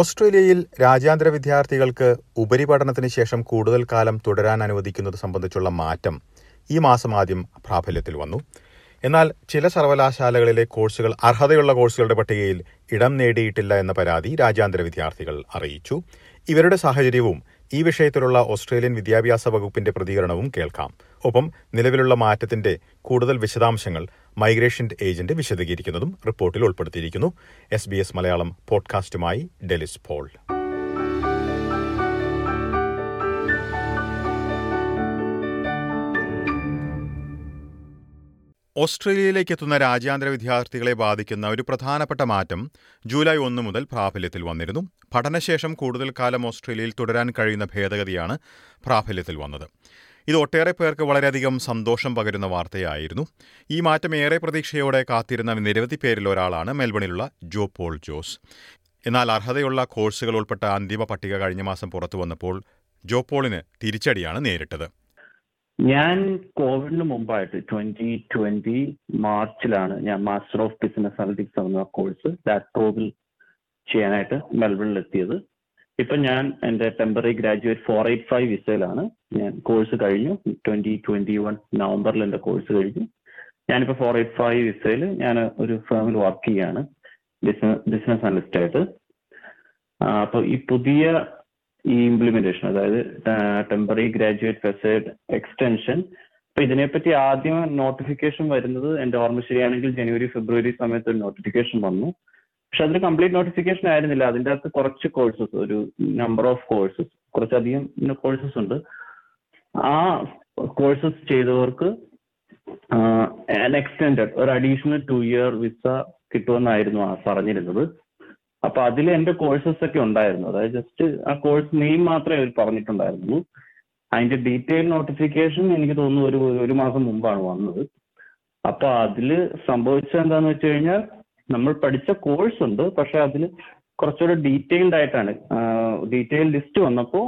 ഓസ്ട്രേലിയയിൽ രാജ്യാന്തര വിദ്യാർത്ഥികൾക്ക് ഉപരിപഠനത്തിന് ശേഷം കൂടുതൽ കാലം തുടരാൻ അനുവദിക്കുന്നത് സംബന്ധിച്ചുള്ള മാറ്റം ഈ മാസം ആദ്യം പ്രാബല്യത്തിൽ വന്നു. എന്നാൽ ചില സർവകലാശാലകളിലെ കോഴ്സുകൾ അർഹതയുള്ള കോഴ്സുകളുടെ പട്ടികയിൽ ഇടം നേടിയിട്ടില്ല എന്ന പരാതി രാജ്യാന്തര വിദ്യാർത്ഥികൾ അറിയിച്ചു. ഇവരുടെ സാഹചര്യവും ഈ വിഷയത്തിലുള്ള ഓസ്ട്രേലിയൻ വിദ്യാഭ്യാസ വകുപ്പിന്റെ പ്രതികരണവും കേൾക്കാം. ഒപ്പം നിലവിലുള്ള മാറ്റത്തിന്റെ കൂടുതൽ വിശദാംശങ്ങൾ മൈഗ്രേഷൻ ഏജന്റ് വിശദീകരിക്കുന്നതും റിപ്പോർട്ടിൽ ഉൾപ്പെടുത്തിയിരിക്കുന്നു. എസ് ബി എസ് മലയാളം പോഡ്കാസ്റ്റുമായി ഡെലിസ് പോൾ. ഓസ്ട്രേലിയയിലേക്ക് എത്തുന്ന രാജ്യാന്തര വിദ്യാർത്ഥികളെ ബാധിക്കുന്ന ഒരു പ്രധാനപ്പെട്ട മാറ്റം ജൂലൈ ഒന്ന് മുതൽ പ്രാബല്യത്തിൽ വന്നിരുന്നു. പഠനശേഷം കൂടുതൽ കാലം ഓസ്ട്രേലിയയിൽ തുടരാൻ കഴിയുന്ന ഭേദഗതിയാണ് പ്രാബല്യത്തിൽ വന്നത്. ഇത് ഒട്ടേറെ പേർക്ക് വളരെയധികം സന്തോഷം പകരുന്ന വാർത്തയായിരുന്നു. ഈ മാറ്റം ഏറെ പ്രതീക്ഷയോടെ കാത്തിരുന്ന നിരവധി പേരിൽ ഒരാളാണ് മെൽബണിലുള്ള ജോ പോൾ ജോസ്. എന്നാൽ അർഹതയുള്ള കോഴ്സുകൾ ഉൾപ്പെട്ട അന്തിമ പട്ടിക കഴിഞ്ഞ മാസം പുറത്തു വന്നപ്പോൾ ജോ പോളിന് തിരിച്ചടിയാണ് നേരിട്ടത്. ഞാൻ കോവിഡിന് മുമ്പായിട്ട് ട്വന്റി ട്വന്റി മാർച്ചിലാണ് ഞാൻ മാസ്റ്റർ ഓഫ് ബിസിനസ് അനലിറ്റിക്സ് എന്ന കോഴ്സ് ലാപ്ടോപ്പിൽ ചെയ്യാനായിട്ട് മെൽബണിൽ എത്തിയത്. ഇപ്പൊ ഞാൻ എന്റെ temporary graduate four eight five വിസയിലാണ്. ഞാൻ കോഴ്സ് കഴിഞ്ഞു. ട്വന്റി ട്വന്റി വൺ നവംബറിൽ എന്റെ കോഴ്സ് കഴിഞ്ഞു. ഞാനിപ്പോ ഫോർ എയ്റ്റ് ഫൈവ് വിസയിൽ ഞാൻ ഒരു ഫേമിൽ വർക്ക് ചെയ്യാണ് ബിസിനസ് ബിസിനസ് അനലിസ്റ്റ് ആയിട്ട്. അപ്പൊ ഈ പുതിയ ഈ ഇംപ്ലിമെന്റേഷൻ അതായത് ടെമ്പററി ഗ്രാജുവേറ്റ് ഫെസേഡ് എക്സ്റ്റൻഷൻ അപ്പൊ ഇതിനെപ്പറ്റി ആദ്യം നോട്ടിഫിക്കേഷൻ വരുന്നത് എന്റെ ഓർമ്മ ശരിയാണെങ്കിൽ ജനുവരി ഫെബ്രുവരി സമയത്ത് ഒരു നോട്ടിഫിക്കേഷൻ വന്നു. പക്ഷെ അതിന് കംപ്ലീറ്റ് നോട്ടിഫിക്കേഷൻ ആയിരുന്നില്ല. അതിന്റെ അകത്ത് കുറച്ച് കോഴ്സസ് ഒരു നമ്പർ ഓഫ് കോഴ്സസ് കുറച്ചധികം കോഴ്സസ് ഉണ്ട്. ആ കോഴ്സസ് ചെയ്തവർക്ക് എക്സ്റ്റെൻഡഡ് ഒരു അഡീഷണൽ ടു ഇയർ വിസ കിട്ടുമെന്നായിരുന്നു പറഞ്ഞിരുന്നത്. അപ്പൊ അതിൽ എന്റെ കോഴ്സസ് ഒക്കെ ഉണ്ടായിരുന്നു. അതായത് ജസ്റ്റ് ആ കോഴ്സ് നെയിം മാത്രമേ അവർ പറഞ്ഞിട്ടുണ്ടായിരുന്നുള്ളൂ. അതിന്റെ ഡീറ്റെയിൽ നോട്ടിഫിക്കേഷൻ എനിക്ക് തോന്നുന്നു ഒരു ഒരു മാസം മുമ്പാണ് വന്നത്. അപ്പൊ അതിൽ സംഭവിച്ചത് എന്താന്ന് വെച്ച് കഴിഞ്ഞാൽ നമ്മൾ പഠിച്ച കോഴ്സ് ഉണ്ട്. പക്ഷെ അതിൽ കുറച്ചുകൂടെ ഡീറ്റെയിൽഡ് ആയിട്ടാണ്. ഡീറ്റെയിൽ ലിസ്റ്റ് വന്നപ്പോൾ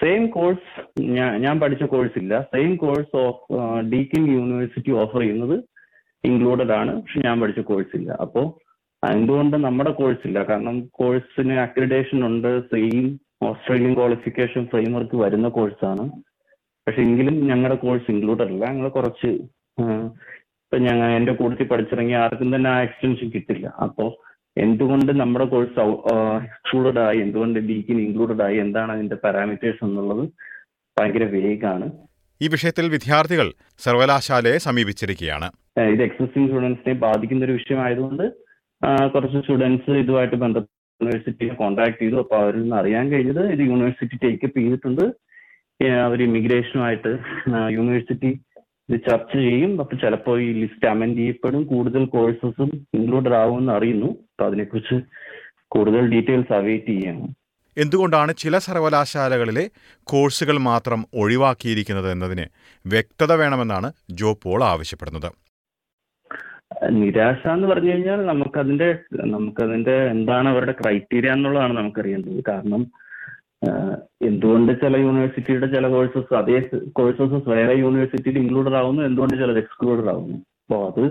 സെയിം കോഴ്സ് ഞാൻ ഞാൻ പഠിച്ച കോഴ്സ് ഇല്ല. Same course of Deakin university offer ചെയ്യുന്നത് ഇൻക്ലൂഡഡ് ആണ്. പക്ഷെ ഞാൻ പഠിച്ച കോഴ്സ് ഇല്ല. അപ്പോൾ എന്തുകൊണ്ട് നമ്മുടെ കോഴ്സ് ഇല്ല. കാരണം കോഴ്സിന് അക്രിഡേഷൻ ഉണ്ട്. സെയിം ഓസ്ട്രേലിയൻ ക്വാളിഫിക്കേഷൻ ഫ്രെയിംവർക്ക് വരുന്ന കോഴ്സാണ് പക്ഷെ എങ്കിലും ഞങ്ങളുടെ കോഴ്സ് ഇൻക്ലൂഡഡ് അല്ല. ഞങ്ങൾ കുറച്ച് ഇപ്പൊ ഞങ്ങൾ എന്റെ കൂട്ടത്തിൽ പഠിച്ചിറങ്ങി ആർക്കും തന്നെ ആ എക്സ്റ്റൻഷൻ കിട്ടില്ല. അപ്പോൾ എന്തുകൊണ്ട് നമ്മുടെ കോഴ്സ് എക്സ്ക്ലൂഡഡ് ആയി? എന്തുകൊണ്ട് ഡീക്കിന് ഇൻക്ലൂഡഡ് ആയി? എന്താണ് അതിന്റെ പാരാമീറ്റേഴ്സ് എന്നുള്ളത് ഭയങ്കര വേഗാണ് ഈ വിഷയത്തിൽ വിദ്യാർത്ഥികൾ സർവകലാശാലയെ സമീപിച്ചിരിക്കുകയാണ്. ഇത് എക്സിസ്റ്റിംഗ് സ്റ്റുഡൻസിനെ ബാധിക്കുന്ന ഒരു വിഷയമായതുകൊണ്ട് കുറച്ച് സ്റ്റുഡൻസ് ഇതുമായിട്ട് ബന്ധപ്പെട്ട് യൂണിവേഴ്സിറ്റിയെ കോൺടാക്ട് ചെയ്തു. അപ്പോൾ അവരിൽ നിന്ന് അറിയാൻ കഴിഞ്ഞത് ഇത് യൂണിവേഴ്സിറ്റി ടേക്കപ്പ് ചെയ്തിട്ടുണ്ട്. അവർ ഇമിഗ്രേഷനുമായിട്ട് യൂണിവേഴ്സിറ്റി ഇത് ചർച്ച ചെയ്യും. അപ്പൊ ചിലപ്പോൾ ഈ ലിസ്റ്റ് അമെൻഡ് ചെയ്യപ്പെടും. കൂടുതൽ കോഴ്സസും ഇൻക്ലൂഡഡ് ആവുമെന്ന് അറിയുന്നു. അപ്പൊ അതിനെക്കുറിച്ച് കൂടുതൽ ഡീറ്റെയിൽസ് അവൈറ്റ് ചെയ്യണം. എന്തുകൊണ്ടാണ് ചില സർവകലാശാലകളിലെ കോഴ്സുകൾ മാത്രം ഒഴിവാക്കിയിരിക്കുന്നത് എന്നതിന് വ്യക്തത വേണമെന്നാണ് ജോ പോൾ ആവശ്യപ്പെടുന്നത്. നിരാശ എന്ന് പറഞ്ഞു കഴിഞ്ഞാൽ നമുക്കതിന്റെ നമുക്കതിന്റെ എന്താണ് അവരുടെ ക്രൈറ്റീരിയ എന്നുള്ളതാണ് നമുക്കറിയേണ്ടത്. കാരണം എന്തുകൊണ്ട് ചില യൂണിവേഴ്സിറ്റിയുടെ ചില കോഴ്സസ് അതേ കോഴ്സസ് വേറെ യൂണിവേഴ്സിറ്റിയിൽ ഇൻക്ലൂഡഡ് ആവുന്നു എന്തുകൊണ്ട് ചിലത് എക്സ്ക്ലൂഡഡ് ആവുന്നു. അപ്പോൾ അത്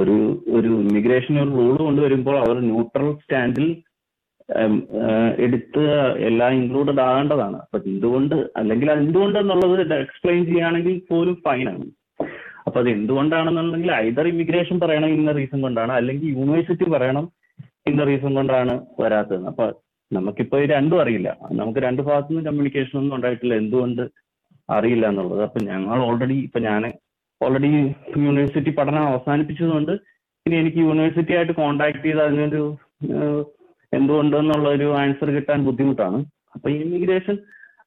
ഒരു ഒരു ഇമിഗ്രേഷൻ ഒരു റൂൾ കൊണ്ടുവരുമ്പോൾ അവർ ന്യൂട്രൽ സ്റ്റാൻഡിൽ എടുത്ത് എല്ലാം ഇൻക്ലൂഡഡ് ആകേണ്ടതാണ്. അപ്പൊ എന്തുകൊണ്ട് അല്ലെങ്കിൽ എന്തുകൊണ്ട് എന്നുള്ളത് എക്സ്പ്ലെയിൻ ചെയ്യുകയാണെങ്കിൽ പോലും ഫൈനാണ് അപ്പൊ അത് എന്തുകൊണ്ടാണെന്നുണ്ടെങ്കിൽ ഐദർ ഇമിഗ്രേഷൻ പറയണം ഇന്ന റീസൺ കൊണ്ടാണ് അല്ലെങ്കിൽ യൂണിവേഴ്സിറ്റി പറയണം ഇന്ന റീസൺ കൊണ്ടാണ് വരാത്തത്. അപ്പൊ നമുക്കിപ്പോ രണ്ടും അറിയില്ല. നമുക്ക് രണ്ട് ഭാഗത്തു നിന്ന് കമ്മ്യൂണിക്കേഷൻ ഒന്നും ഉണ്ടായിട്ടില്ല. എന്തുകൊണ്ട് അറിയില്ല എന്നുള്ളത്. അപ്പൊ ഞങ്ങൾ ഓൾറെഡി ഇപ്പൊ ഞാൻ ഓൾറെഡി യൂണിവേഴ്സിറ്റി പഠനം അവസാനിപ്പിച്ചതുകൊണ്ട് ഇനി എനിക്ക് യൂണിവേഴ്സിറ്റി ആയിട്ട് കോണ്ടാക്ട് ചെയ്ത് അതിനൊരു എന്തുകൊണ്ടെന്നുള്ള ഒരു ആൻസർ കിട്ടാൻ ബുദ്ധിമുട്ടാണ്. അപ്പൊ ഇമിഗ്രേഷൻ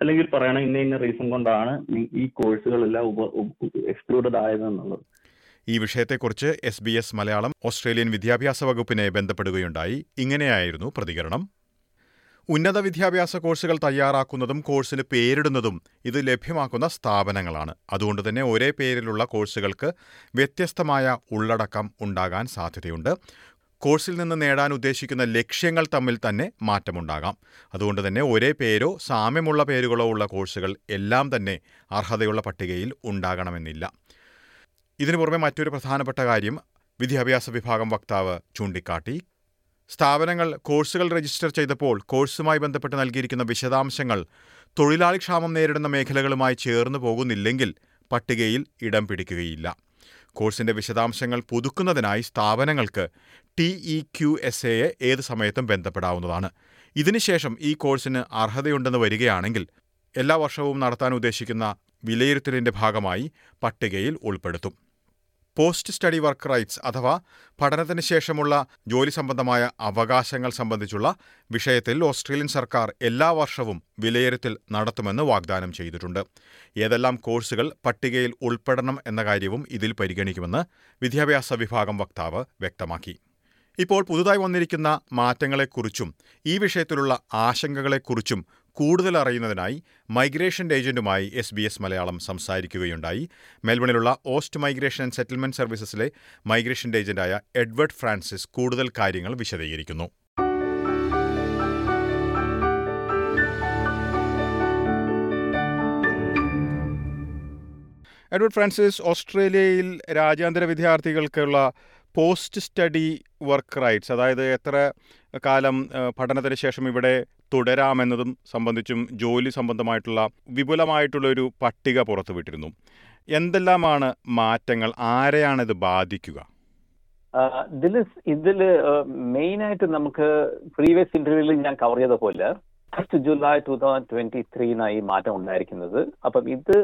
അല്ലെങ്കിൽ പറയണം ഇന്ന ഇന്ന റീസൺ കൊണ്ടാണ് ഈ കോഴ്സുകളെല്ലാം എക്സ്ക്ലൂഡഡ് ആയതെന്നുള്ളത് ഈ വിഷയത്തെക്കുറിച്ച് S B S Malayalam Australian വിദ്യാഭ്യാസ വകുപ്പിനെ ബന്ധപ്പെടുകയുണ്ടായി. ഇങ്ങനെയായിരുന്നു പ്രതികരണം. ഉന്നത വിദ്യാഭ്യാസ കോഴ്സുകൾ തയ്യാറാക്കുന്നതും കോഴ്സിന് പേരിടുന്നതും ഇത് ലഭ്യമാക്കുന്ന സ്ഥാപനങ്ങളാണ്. അതുകൊണ്ട് തന്നെ ഒരേ പേരിലുള്ള കോഴ്സുകൾക്ക് വ്യത്യസ്തമായ ഉള്ളടക്കം ഉണ്ടാകാൻ സാധ്യതയുണ്ട്. കോഴ്സിൽ നിന്ന് നേടാൻ ഉദ്ദേശിക്കുന്ന ലക്ഷ്യങ്ങൾ തമ്മിൽ തന്നെ മാറ്റമുണ്ടാകാം. അതുകൊണ്ട് തന്നെ ഒരേ പേരോ സാമ്യമുള്ള പേരുകളോ ഉള്ള കോഴ്സുകൾ എല്ലാം തന്നെ അർഹതയുള്ള പട്ടികയിൽ ഉണ്ടാകണമെന്നില്ല. ഇതിനു പുറമെ മറ്റൊരു പ്രധാനപ്പെട്ട കാര്യം വിദ്യാഭ്യാസ വിഭാഗം വക്താവ് ചൂണ്ടിക്കാട്ടി. സ്ഥാപനങ്ങൾ കോഴ്സുകൾ രജിസ്റ്റർ ചെയ്തപ്പോൾ കോഴ്സുമായി ബന്ധപ്പെട്ട് നൽകിയിരിക്കുന്ന വിശദാംശങ്ങൾ തൊഴിലാളി ക്ഷാമം നേരിടുന്ന മേഖലകളുമായി ചേർന്നു പോകുന്നില്ലെങ്കിൽ പട്ടികയിൽ ഇടം പിടിക്കുകയില്ല. കോഴ്സിന്റെ വിശദാംശങ്ങൾ പുതുക്കുന്നതിനായി സ്ഥാപനങ്ങൾക്ക് ടി ഇ ക്യു എസ് എയെ ഏത് സമയത്തും ബന്ധപ്പെടാവുന്നതാണ്. ഇതിനുശേഷം ഈ കോഴ്സിന് അർഹതയുണ്ടെന്ന് വരികയാണെങ്കിൽ എല്ലാ വർഷവും നടത്താൻ ഉദ്ദേശിക്കുന്ന വിലയിരുത്തലിന്റെ ഭാഗമായി പട്ടികയിൽ ഉൾപ്പെടുത്തും. പോസ്റ്റ് സ്റ്റഡി വർക്ക് റൈറ്റ്സ് അഥവാ പഠനത്തിന് ശേഷമുള്ള ജോലി സംബന്ധമായ അവകാശങ്ങൾ സംബന്ധിച്ചുള്ള വിഷയത്തിൽ ഓസ്ട്രേലിയൻ സർക്കാർ എല്ലാ വർഷവും വിലയിരുത്തൽ നടത്തുമെന്ന് വാഗ്ദാനം ചെയ്തിട്ടുണ്ട്. ഏതെല്ലാം കോഴ്സുകൾ പട്ടികയിൽ ഉൾപ്പെടണം എന്ന കാര്യവും ഇതിൽ പരിഗണിക്കുമെന്ന് വിദ്യാഭ്യാസ വിഭാഗം വക്താവ് വ്യക്തമാക്കി. ഇപ്പോൾ പുതുതായി വന്നിരിക്കുന്ന മാറ്റങ്ങളെക്കുറിച്ചും ഈ വിഷയത്തിലുള്ള ആശങ്കകളെക്കുറിച്ചും കൂടുതൽ അറിയുന്നതിനായി മൈഗ്രേഷൻ ഏജന്റുമായി എസ് ബി എസ് മലയാളം സംസാരിക്കുകയുണ്ടായി. മെൽബണിലുള്ള ഓസ്റ്റ് മൈഗ്രേഷൻ ആൻഡ് സെറ്റിൽമെന്റ് സർവീസസിലെ മൈഗ്രേഷൻ ഏജന്റായ എഡ്വേർഡ് ഫ്രാൻസിസ് കൂടുതൽ കാര്യങ്ങൾ വിശദീകരിക്കുന്നു. എഡ്വേർഡ് ഫ്രാൻസിസ് ഓസ്ട്രേലിയയിൽ രാജ്യാന്തര വിദ്യാർത്ഥികൾക്കുള്ള പോസ്റ്റ് സ്റ്റഡി വർക്ക് റൈറ്റ്സ് അതായത് എത്ര കാലം പഠനത്തിന് ശേഷം ഇവിടെ തുടരാമെന്നതും സംബന്ധിച്ചും ജോലി സംബന്ധമായിട്ടുള്ള വിപുലമായിട്ടുള്ള ഒരു പട്ടിക പുറത്തുവിട്ടിരുന്നു എന്തെല്ലാമാണ് മാറ്റങ്ങൾ? ആരെയാണ് ഇത് ബാധിക്കുക ഇതിൽ ഇതിൽ മെയിൻ ആയിട്ട് നമുക്ക് പ്രീവിയസ് ഇന്റർവ്യൂവിൽ ഞാൻ കവർ ചെയ്ത പോലെ first July two thousand twenty ത്രീനായി മാറ്റം ഉണ്ടായിരിക്കുന്നത്. അപ്പം ഇത്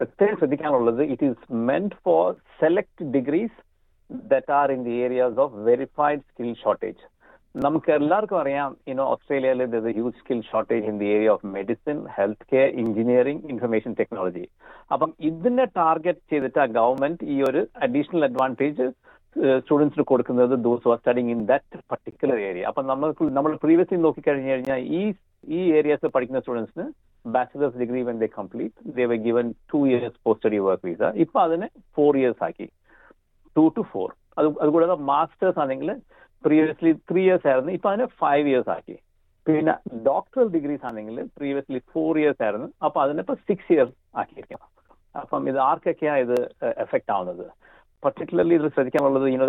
പ്രത്യേകം ശ്രദ്ധിക്കാനുള്ളത് it is meant for select degrees that are in the areas of verified skill shortage നമുക്ക് എല്ലാവർക്കും അറിയാം ഇനോ ഓസ്ട്രേലിയയിൽ there huge skill shortage in the area of medicine health care engineering information technology അപ്പം ഇതിനെ ടാർഗറ്റ് ചെയ്തിട്ട് ആ government ഈ ഒരു അഡീഷണൽ അഡ്വാന്റേജ് സ്റ്റുഡൻസിന് കൊടുക്കുന്നത് those are studying in that particular area അപ്പം നമുക്ക് നമ്മൾ പ്രീവിയസ്ലി നോക്കിക്കഴിഞ്ഞു കഴിഞ്ഞാൽ ഈ ഈ ഏരിയാസ് പഠിക്കുന്ന സ്റ്റുഡൻസിന് bachelors degree when they complete they were given two years post study work visa ഇപ്പൊ അതിനെ ഫോർ ഇയേഴ്സ് ആക്കി. ടു ടു ഫോർ അത് അതുകൂടാതെ മാസ്റ്റേഴ്സ് ആണെങ്കിൽ പ്രീവിയസ്ലി ത്രീ ഇയേഴ്സ് ആയിരുന്നു. ഇപ്പൊ അതിനെ ഫൈവ് ഇയേഴ്സ് ആക്കി. പിന്നെ ഡോക്ടറൽ ഡിഗ്രീസ് ആണെങ്കിൽ പ്രീവിയസ്ലി ഫോർ ഇയേഴ്സ് ആയിരുന്നു. അപ്പൊ അതിനിപ്പോ സിക്സ് ഇയേഴ്സ് ആക്കിയിരിക്കണം അപ്പം ഇത് ആർക്കൊക്കെയാ ഇത് എഫക്ട് ആവുന്നത്? പർട്ടിക്കുലർലി ഇതിൽ ശ്രദ്ധിക്കാനുള്ളത് യുനോ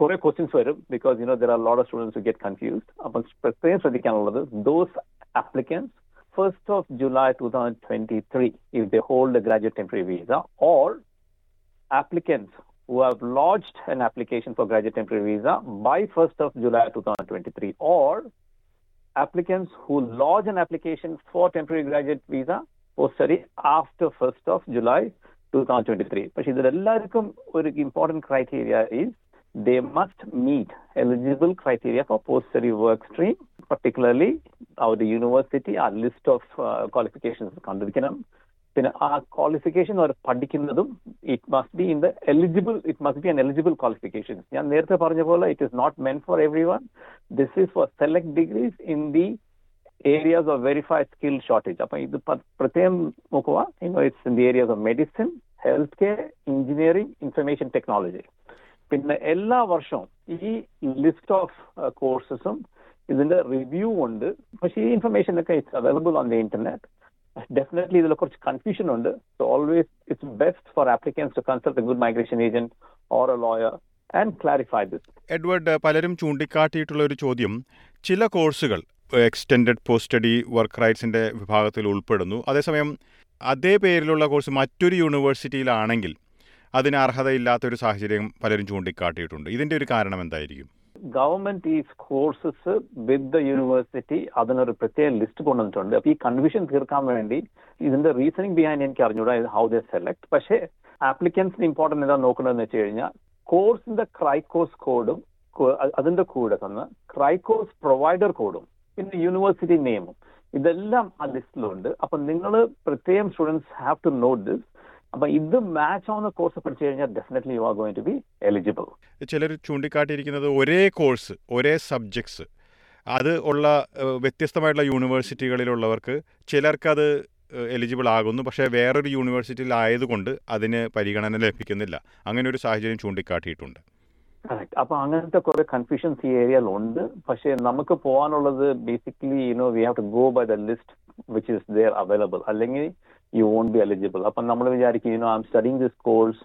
കുറെ ക്വസ്റ്റ്യൻസ് വരും because you know there are lot of students get confused അപ്പം പ്രത്യേകം ശ്രദ്ധിക്കാനുള്ളത് those applicants first of July two thousand twenty three if they hold graduate temporary visa or applicants who have lodged an application for graduate temporary visa by 1st of July 2023 or applicants who lodge an application for temporary graduate visa post study after 1st of July 2023. പക്ഷെ ഇതിലെല്ലാവർക്കും ഒരു important criteria is they must meet eligible criteria for post-study work stream, particularly our the university, our list of uh, qualifications കണ്ടിരിക്കണം പിന്നെ ആ qualification അവർ പഠിക്കുന്നതും it must be in the eligible it must be an eligible qualification ഞാൻ നേരത്തെ പറഞ്ഞ പോലെ it is not meant for everyone this is for select degrees in the areas of verified skill shortage അപ്പൊ ഇത് പ്രത്യേകം നോക്കുക. It's in the areas of medicine health care engineering information technology പിന്നെ എല്ലാ വർഷവും ഈ ലിസ്റ്റ് ഓഫ് കോഴ്സസും ഇതിന്റെ review ഉണ്ട് പക്ഷേ ഈ ഇൻഫർമേഷൻ ഒക്കെ it's available on the internet definitely ഇതിൽ കുറച്ച് കൺഫ്യൂഷൻ ഉണ്ട്. So always it's best for applicants to consult a good migration agent or a lawyer and clarify this Edward പലരും ചൂണ്ടിക്കാട്ടിയിട്ടുള്ള ഒരു ചോദ്യം. ചില കോഴ്സുകൾ എക്സ്റ്റെൻഡഡ് പോസ്റ്റ് സ്റ്റഡി വർക്ക് റൈറ്റ്സിന്റെ വിഭാഗത്തിൽ ഉൾപ്പെടുന്നു. അതേസമയം അതേ പേരിലുള്ള കോഴ്സ് മറ്റൊരു യൂണിവേഴ്സിറ്റിയിലാണെങ്കിൽ അതിന് അർഹതയില്ലാത്തൊരു സാഹചര്യം പലരും ചൂണ്ടിക്കാട്ടിയിട്ടുണ്ട്. ഇതിന്റെ ഒരു കാരണം എന്തായിരിക്കും? ഗവൺമെന്റ് ഈ കോഴ്സസ് വിത്ത് ദ യൂണിവേഴ്സിറ്റി അതിനൊരു പ്രത്യേക ലിസ്റ്റ് കൊണ്ടുവന്നിട്ടുണ്ട്. അപ്പൊ ഈ കൺഫ്യൂഷൻ തീർക്കാൻ വേണ്ടി ഇതിന്റെ റീസണിങ് ബിഹൈൻഡ് എനിക്ക് അറിഞ്ഞൂടാ ഹൗ ദ സെലക്ട് പക്ഷേ ആപ്ലിക്കൻസിന് ഇമ്പോർട്ടന്റ് എന്താ നോക്കണമെന്ന് വെച്ച് കഴിഞ്ഞാൽ കോഴ്സിന്റെ ക്രൈക്കോസ് കോഡും അതിന്റെ കൂടെ തന്നെ ക്രൈക്കോസ് പ്രൊവൈഡർ കോഡും പിന്നെ യൂണിവേഴ്സിറ്റി നെയിമും ഇതെല്ലാം ആ ലിസ്റ്റിലുണ്ട് അപ്പൊ നിങ്ങൾ പ്രത്യേകം students have to note this അപ്പൊ ഇത് മാച്ച് ആവുന്ന കോഴ്സ് പഠിച്ചു കഴിഞ്ഞാൽ definitely you are going to be eligible ചിലർ ചൂണ്ടിക്കാട്ടിയിരിക്കുന്നത് ഒരേ കോഴ്സ് ഒരേ സബ്ജക്ട്സ് അത് ഉള്ള വ്യത്യസ്തമായിട്ടുള്ള യൂണിവേഴ്സിറ്റികളിലുള്ളവർക്ക് ചിലർക്കത് എലിജിബിൾ ആകുന്നു. പക്ഷേ വേറൊരു യൂണിവേഴ്സിറ്റിയിൽ ആയതുകൊണ്ട് അതിന് പരിഗണന ലഭിക്കുന്നില്ല. അങ്ങനെ ഒരു സാഹചര്യം ചൂണ്ടിക്കാട്ടിയിട്ടുണ്ട്. കറക്റ്റ് അപ്പൊ അങ്ങനത്തെ കുറെ കൺഫ്യൂഷൻസ് ഈ ഏരിയയിൽ ഉണ്ട് പക്ഷേ നമുക്ക് പോകാനുള്ളത് basically you know we have to go by the list which is there available അല്ലെങ്കിൽ യു വോണ്ട് ബി എലിജിബിൾ അപ്പൊ നമ്മൾ വിചാരിക്കും you know I studying this course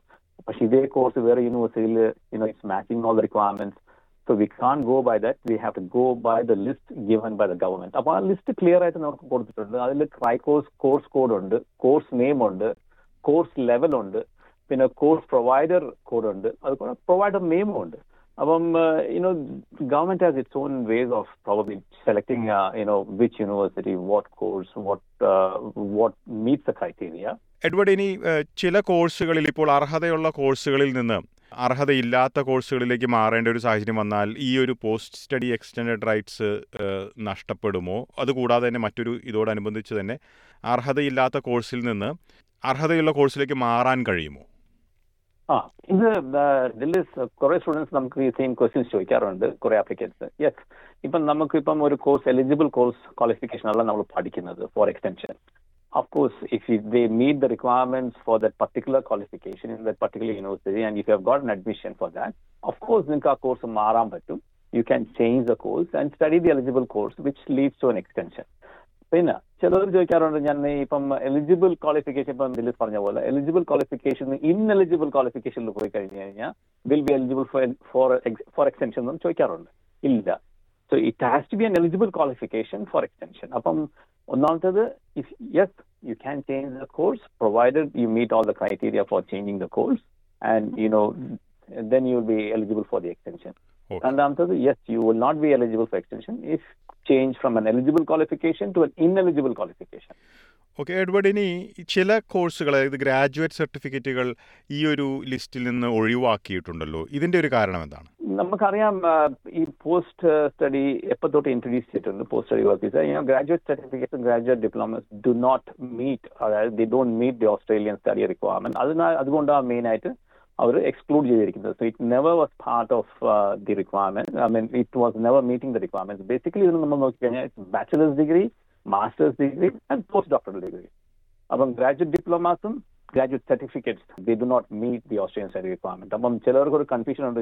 പക്ഷെ ഇതേ കോഴ്സ് വേറെ യൂണിവേഴ്സിറ്റിയിൽ you know it's matching all the requirements so we can't go by that we have to go by the list given by the government അപ്പൊ ആ list clear ആയിട്ട് നമുക്ക് കൊടുത്തിട്ടുണ്ട്. അതിൽ ട്രൈകോഴ്സ് കോഴ്സ് കോഡ് ഉണ്ട് കോഴ്സ് നെയിം ഉണ്ട് കോഴ്സ് ലെവൽ ഉണ്ട് പിന്നെ കോഴ്സ് പ്രൊവൈഡർ കോഡ് ഉണ്ട് അതുപോലെ പ്രൊവൈഡർ നെയിമും ഉണ്ട്. അപ്പം you know government has its own ways of probably selecting you know which university what course what what meets the criteria Edward ഇനി ചില കോഴ്സുകളിൽ ഇപ്പോൾ അർഹതയുള്ള കോഴ്സുകളിൽ നിന്ന് അർഹതയില്ലാത്ത കോഴ്സുകളിലേക്ക് മാറേണ്ട ഒരു സാഹചര്യം വന്നാൽ ഈ ഒരു പോസ്റ്റ് സ്റ്റഡി എക്സ്റ്റൻഡ് റൈറ്റ്സ് നഷ്ടപ്പെടുമോ? അതുകൂടാതെ തന്നെ മറ്റൊരു ഇതോടനുബന്ധിച്ച് തന്നെ അർഹതയില്ലാത്ത കോഴ്സിൽ നിന്ന് അർഹതയുള്ള കോഴ്സിലേക്ക് മാറാൻ കഴിയുമോ? ആ ഇത് ദില്ലിസ് കുറെ സ്റ്റുഡൻസ് നമുക്ക് ഈ സെയിം ക്വസ്റ്റ്യൻസ് ചോദിക്കാറുണ്ട് കുറെ ആപ്ലിക്കൻസ് യെസ് ഇപ്പം നമുക്ക് ഇപ്പം ഒരു കോഴ്സ് എലിജിബിൾ കോഴ്സ് ക്വാളിഫിക്കേഷൻ അല്ല നമ്മൾ പഠിക്കുന്നത് for extension of course, if you, they meet the requirements for that particular qualification in that particular university, and if you have got an admission for that, of course, നിങ്ങൾക്ക് ആ course മാറാൻ പറ്റും you can change the course and study the eligible course which leads to an extension പിന്നെ ചിലർ ചോദിക്കാറുണ്ട് ഞാൻ ഇപ്പം eligible qualification ഇപ്പം ദിലീപ് പറഞ്ഞ പോലെ എലിജിബിൾ ക്വാളിഫിക്കേഷൻ ഇൻഎലിജിബിൾ ക്വാളിഫിക്കേഷനിൽ പോയി കഴിഞ്ഞു കഴിഞ്ഞാൽ will be eligible for for extension എന്നും ചോദിക്കാറുണ്ട്. ഇല്ല. So it has to be an eligible qualification for extension അപ്പം ഒന്നാമത്തത് if yes you can change the course provided you meet all the criteria for changing the course and you know then you will be eligible for the extension. Okay. രണ്ടാമത്തത് yes, you will not be eligible for extension if change from an eligible qualification to an ineligible qualification. Okay Edward ഇനി ചില കോഴ്സുകൾ അതായത് graduate സർട്ടിഫിക്കറ്റുകൾ ഈ ഒരു ലിസ്റ്റിൽ നിന്ന് ഒഴിവാക്കിയിട്ടുണ്ടല്ലോ ഇതിന്റെ ഒരു കാരണം എന്താണ് നമുക്കറിയാം ഈ പോസ്റ്റ് സ്റ്റഡി എപ്പോൾ തൊട്ട് ഇൻട്രൊഡ്യൂസ് ചെയ്തിട്ടുണ്ട് post study work visa graduate certificate graduate diplomas do not meet അതായത് they don't meet the Australian study requirement അതിനാൽ അതുകൊണ്ടാണ് മെയിൻ ആയിട്ട് അവർ എക്സ്ക്ലൂഡ് ചെയ്തിരിക്കുന്നത്. So it never was part of the requirement I mean it was never meeting the requirement basically ഇതിന് നമ്മൾ നോക്കിക്കഴിഞ്ഞാൽ bachelors degree masters degree and post doctoral degree അപ്പം graduate ഡിപ്ലോമാസും graduate certificates they do not meet the Australian study requirement അപ്പം ചിലവർക്ക് ഒരു confusion ഉണ്ട്.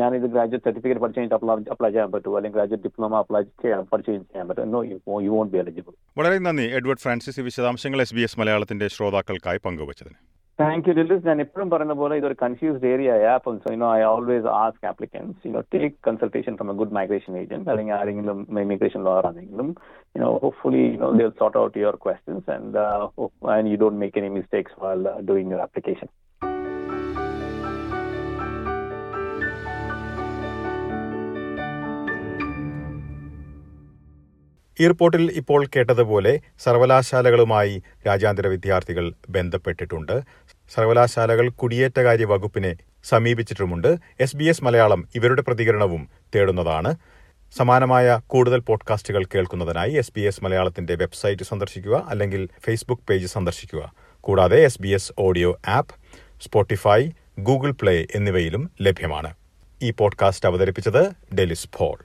ഞാൻ ഇത് ഗ്രാജുവേറ്റ് സർട്ടിഫിക്കറ്റ് പഠിച്ചു കഴിഞ്ഞിട്ട് അപ്ലൈ ചെയ്യാൻ പറ്റുമോ? അല്ലെങ്കിൽ ഗ്രാജുവേറ്റ് ഡിപ്ലോമ അപ്ലൈ ചെയ്യാൻ പഠിച്ചു ചെയ്യാൻ പറ്റുമോ? യു വോണ്ട് ബി എലിജിബിൾ വളരെ നന്ദി എഡ്വേർഡ് ഫ്രാൻസിസ് വിശദാംശങ്ങൾ എസ് ബി എസ് മലയാളത്തിന്റെ ശ്രോതാക്കൾക്കായി പങ്കുവച്ചതിന്. താങ്ക് യു ഡിലിസ് ഞാൻ എപ്പോഴും പറയുന്ന പോലെ ഇതൊരു കൺഫ്യൂസ്ഡ് ഏരിയ അപ്പം so you know I always ask applicants you know take consultation from a good migration agent അല്ലെങ്കിൽ ആരെങ്കിലും ഇമിഗ്രേഷൻ ലോയർ ആണെങ്കിലും you know hopefully you know they sort out your questions and and you don't make any mistakes while doing your application ഈ റിപ്പോർട്ടിൽ ഇപ്പോൾ കേട്ടതുപോലെ സർവകലാശാലകളുമായി രാജ്യാന്തര വിദ്യാർത്ഥികൾ ബന്ധപ്പെട്ടിട്ടുണ്ട്. സർവകലാശാലകൾ കുടിയേറ്റകാര്യ വകുപ്പിനെ സമീപിച്ചിട്ടുമുണ്ട്. എസ് ബി എസ് മലയാളം ഇവരുടെ പ്രതികരണവും തേടുന്നതാണ്. സമാനമായ കൂടുതൽ പോഡ്കാസ്റ്റുകൾ കേൾക്കുന്നതിനായി എസ് ബി എസ് മലയാളത്തിന്റെ വെബ്സൈറ്റ് സന്ദർശിക്കുക അല്ലെങ്കിൽ ഫേസ്ബുക്ക് പേജ് സന്ദർശിക്കുക. കൂടാതെ S B S audio app Spotify Google play എന്നിവയിലും ലഭ്യമാണ്. ഈ പോഡ്കാസ്റ്റ് അവതരിപ്പിച്ചത് ഡെലിസ് ഫോൾ